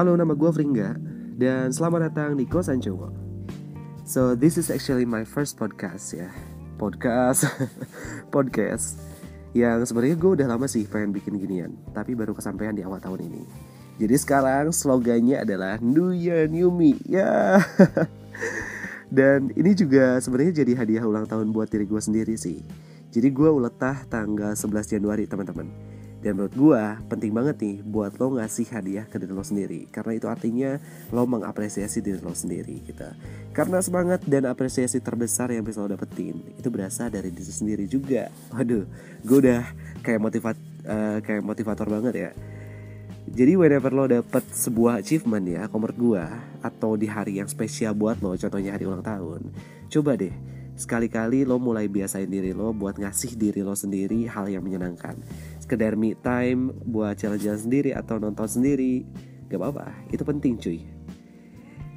Halo, nama gue Fringga dan selamat datang di Kosan Cowok. So, this is actually my first podcast ya. Podcast, podcast yang sebenarnya gue udah lama sih pengen bikin ginian, tapi baru kesampaian di awal tahun ini. Jadi sekarang slogannya adalah New Year New Me ya. Dan ini juga sebenarnya jadi hadiah ulang tahun buat diri gue sendiri sih. Jadi gue uletah tanggal 11 Januari teman-teman. Dan menurut gue penting banget nih buat lo ngasih hadiah ke diri lo sendiri. Karena itu artinya lo mengapresiasi diri lo sendiri gitu. Karena semangat dan apresiasi terbesar yang bisa lo dapetin Itu berasal dari diri sendiri juga. Waduh, gue udah kayak motivat uh, kayak motivator banget ya. Jadi whenever lo dapet sebuah achievement ya, menurut gue atau di hari yang spesial buat lo, contohnya hari ulang tahun, coba deh sekali-kali lo mulai biasain diri lo buat ngasih diri lo sendiri hal yang menyenangkan sekedar me time buat jalan-jalan sendiri atau nonton sendiri. Gak apa-apa itu penting cuy.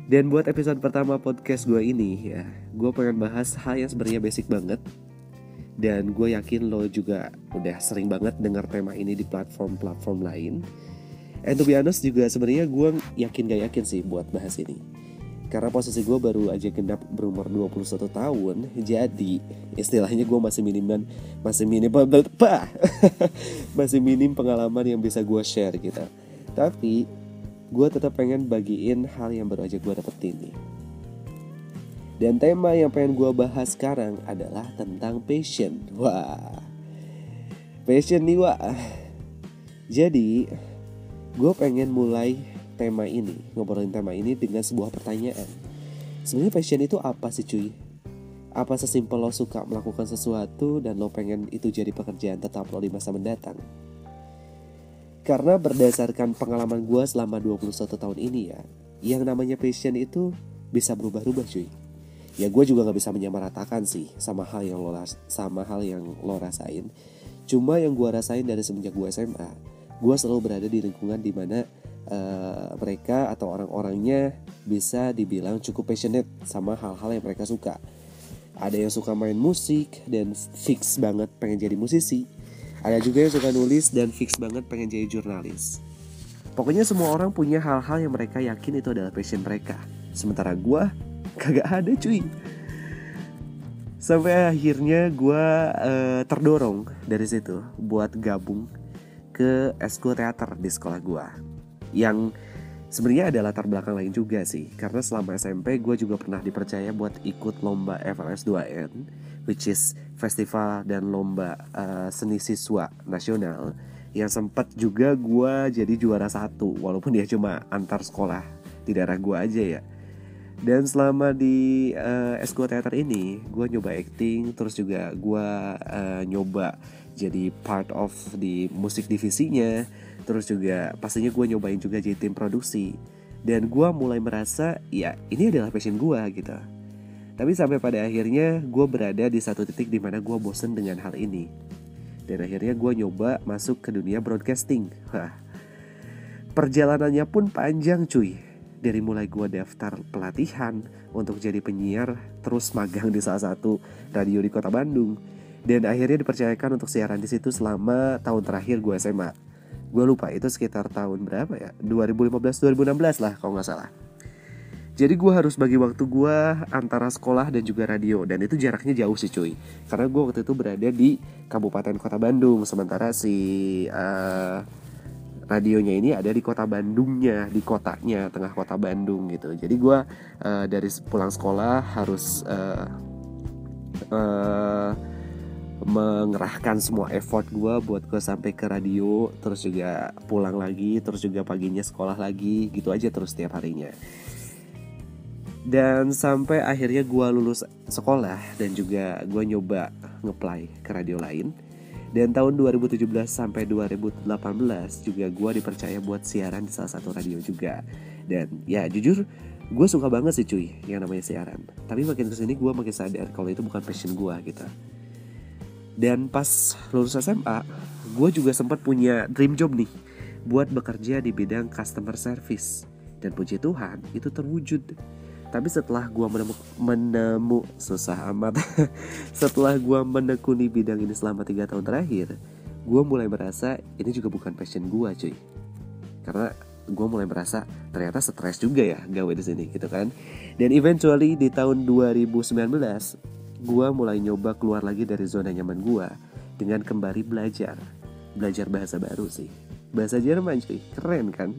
Dan buat episode pertama podcast gue ini ya gue pengen bahas hal yang sebenarnya basic banget. Dan gue yakin lo juga udah sering banget dengar tema ini di platform-platform lain. And to be honest juga sebenarnya gue yakin gak yakin sih buat bahas ini karena posisi gue baru aja genap berumur 21 tahun jadi istilahnya gue masih minim dan masih minim masih minim pengalaman yang bisa gue share gitu. Tapi gue tetap pengen bagiin hal yang baru aja gue dapetin nih. Dan tema yang pengen gue bahas sekarang adalah tentang passion. Wah passion nih wah. Jadi gue pengen mulai tema ini, ngobrolin tema ini dengan sebuah pertanyaan. Sebenarnya passion itu apa sih cuy? Apa sesimpel lo suka melakukan sesuatu dan lo pengen itu jadi pekerjaan tetap lo di masa mendatang? Karena berdasarkan pengalaman gue selama 21 tahun ini ya, yang namanya passion itu bisa berubah-ubah cuy. Ya gue juga gak bisa menyamaratakan sih sama hal yang lo sama hal yang lo rasain. Cuma yang gue rasain dari semenjak gue SMA, gue selalu berada di lingkungan di mana uh, mereka atau orang-orangnya bisa dibilang cukup passionate sama hal-hal yang mereka suka. Ada yang suka main musik dan fix banget pengen jadi musisi. Ada juga yang suka nulis dan fix banget pengen jadi jurnalis. Pokoknya semua orang punya hal-hal yang mereka yakin itu adalah passion mereka. Sementara gue kagak ada cuy. Sampai akhirnya gue uh, terdorong dari situ buat gabung ke eskul teater di sekolah gue yang sebenarnya ada latar belakang lain juga sih. Karena selama SMP gue juga pernah dipercaya buat ikut lomba FLS 2N which is festival dan lomba uh, seni siswa nasional yang sempat juga gue jadi juara satu walaupun dia cuma antar sekolah di daerah gue aja ya dan selama di uh, Esko Teater ini gue nyoba acting terus juga gue uh, nyoba jadi part of di musik divisinya terus juga pastinya gue nyobain juga jadi tim produksi. Dan gue mulai merasa ya ini adalah passion gue gitu. Tapi sampai pada akhirnya gue berada di satu titik di mana gue bosen dengan hal ini. Dan akhirnya gue nyoba masuk ke dunia broadcasting. Wah, perjalanannya pun panjang cuy dari mulai gue daftar pelatihan untuk jadi penyiar terus magang di salah satu radio di kota Bandung. Dan akhirnya dipercayakan untuk siaran di situ selama tahun terakhir gue SMA gue lupa itu sekitar tahun berapa ya? 2015 2016 lah kalau nggak salah. Jadi gue harus bagi waktu gue antara sekolah dan juga radio dan itu jaraknya jauh sih cuy. Karena gue waktu itu berada di Kabupaten Kota Bandung sementara si uh, radionya ini ada di kota Bandungnya di kotanya tengah kota Bandung gitu. Jadi gue uh, dari pulang sekolah harus uh, uh, mengerahkan semua effort gue buat gue sampai ke radio terus juga pulang lagi terus juga paginya sekolah lagi gitu aja terus setiap harinya. Dan sampai akhirnya gue lulus sekolah dan juga gue nyoba ngeplay ke radio lain dan tahun 2017 sampai 2018 juga gue dipercaya buat siaran di salah satu radio juga dan ya jujur gue suka banget sih cuy yang namanya siaran tapi makin ke sini gue makin sadar kalau itu bukan passion gue gitu dan pas lulus SMA, gue juga sempat punya dream job nih buat bekerja di bidang customer service. Dan puji Tuhan itu terwujud. Tapi setelah gue menemu, menemu susah amat. setelah gue menekuni bidang ini selama tiga tahun terakhir, gue mulai merasa ini juga bukan passion gue cuy. Karena gue mulai merasa ternyata stres juga ya gawe di sini gitu kan? Dan eventually di tahun 2019 gue mulai nyoba keluar lagi dari zona nyaman gue dengan kembali belajar. Belajar bahasa baru sih. Bahasa Jerman cuy. Keren kan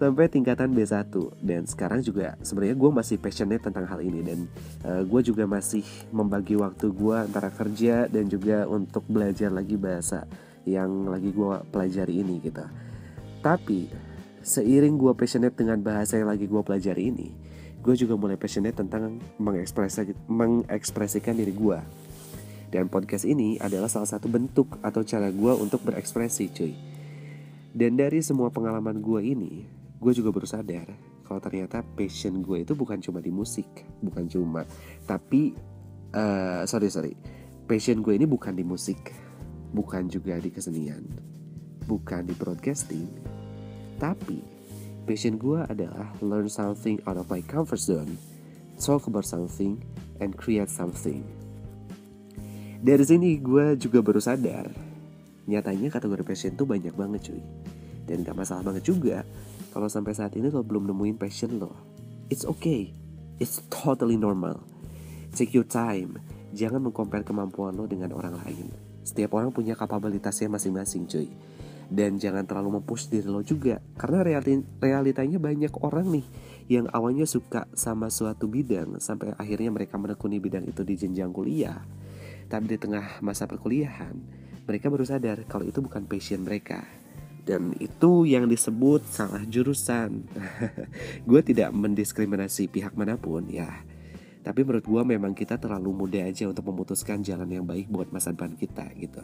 sampai tingkatan B1 dan sekarang juga sebenarnya gue masih passionate tentang hal ini. Dan uh, gue juga masih membagi waktu gue antara kerja dan juga untuk belajar lagi bahasa yang lagi gue pelajari ini gitu. Tapi seiring gue passionate dengan bahasa yang lagi gue pelajari ini gue juga mulai passionate tentang mengekspresi, mengekspresikan diri gue dan podcast ini adalah salah satu bentuk atau cara gue untuk berekspresi cuy. Dan dari semua pengalaman gue ini gue juga baru sadar kalau ternyata passion gue itu bukan cuma di musik bukan cuma tapi uh, sorry sorry. Passion gue ini bukan di musik bukan juga di kesenian bukan di broadcasting tapi passion gue adalah learn something out of my comfort zone talk about something and create something. Dari sini gue juga baru sadar nyatanya kategori passion tuh banyak banget cuy. Dan gak masalah banget juga kalau sampai saat ini lo belum nemuin passion lo. It's okay. It's totally normal. Take your time. Jangan mengcompare kemampuan lo dengan orang lain. Setiap orang punya kapabilitasnya masing-masing cuy. Dan jangan terlalu mempush diri lo juga. Karena realitanya banyak orang nih yang awalnya suka sama suatu bidang sampai akhirnya mereka menekuni bidang itu di jenjang kuliah. Tapi di tengah masa perkuliahan, mereka baru sadar kalau itu bukan passion mereka dan itu yang disebut salah jurusan. gue tidak mendiskriminasi pihak mana pun ya. Tapi menurut gue memang kita terlalu muda aja untuk memutuskan jalan yang baik buat masa depan kita gitu.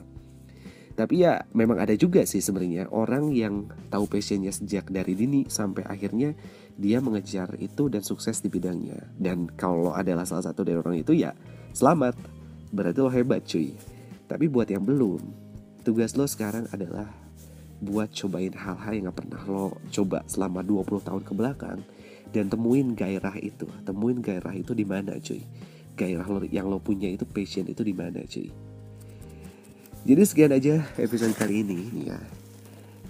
Tapi ya memang ada juga sih sebenarnya orang yang tahu passionnya sejak dari dini sampai akhirnya dia mengejar itu dan sukses di bidangnya. Dan kalau adalah salah satu dari orang itu ya selamat, berarti lo hebat cuy. Tapi buat yang belum, tugas lo sekarang adalah buat cobain hal-hal yang gak pernah lo coba selama 20 tahun ke belakang. Dan temuin gairah itu. Temuin gairah itu di mana cuy. Gairah lo yang lo punya itu passion itu di mana cuy. Jadi sekian aja episode kali ini ya.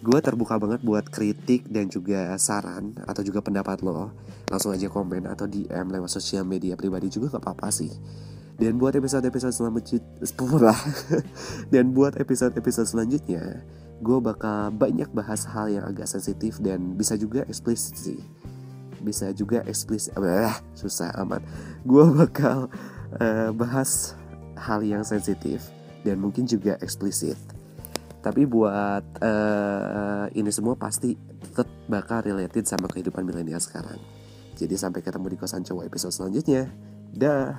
Gue terbuka banget buat kritik dan juga saran atau juga pendapat lo. Langsung aja komen atau DM lewat sosial media pribadi juga gak apa-apa sih. Dan buat episode-episode selanjutnya dan buat episode-episode selanjutnya gue bakal banyak bahas hal yang agak sensitif dan bisa juga eksplisit sih. Bisa juga eksplisit eh, susah amat. Gue bakal uh, bahas hal yang sensitif dan mungkin juga eksplisit. Tapi buat uh, ini semua pasti tetap bakal related sama kehidupan milenial sekarang. Jadi sampai ketemu di kosan cowok episode selanjutnya. Dah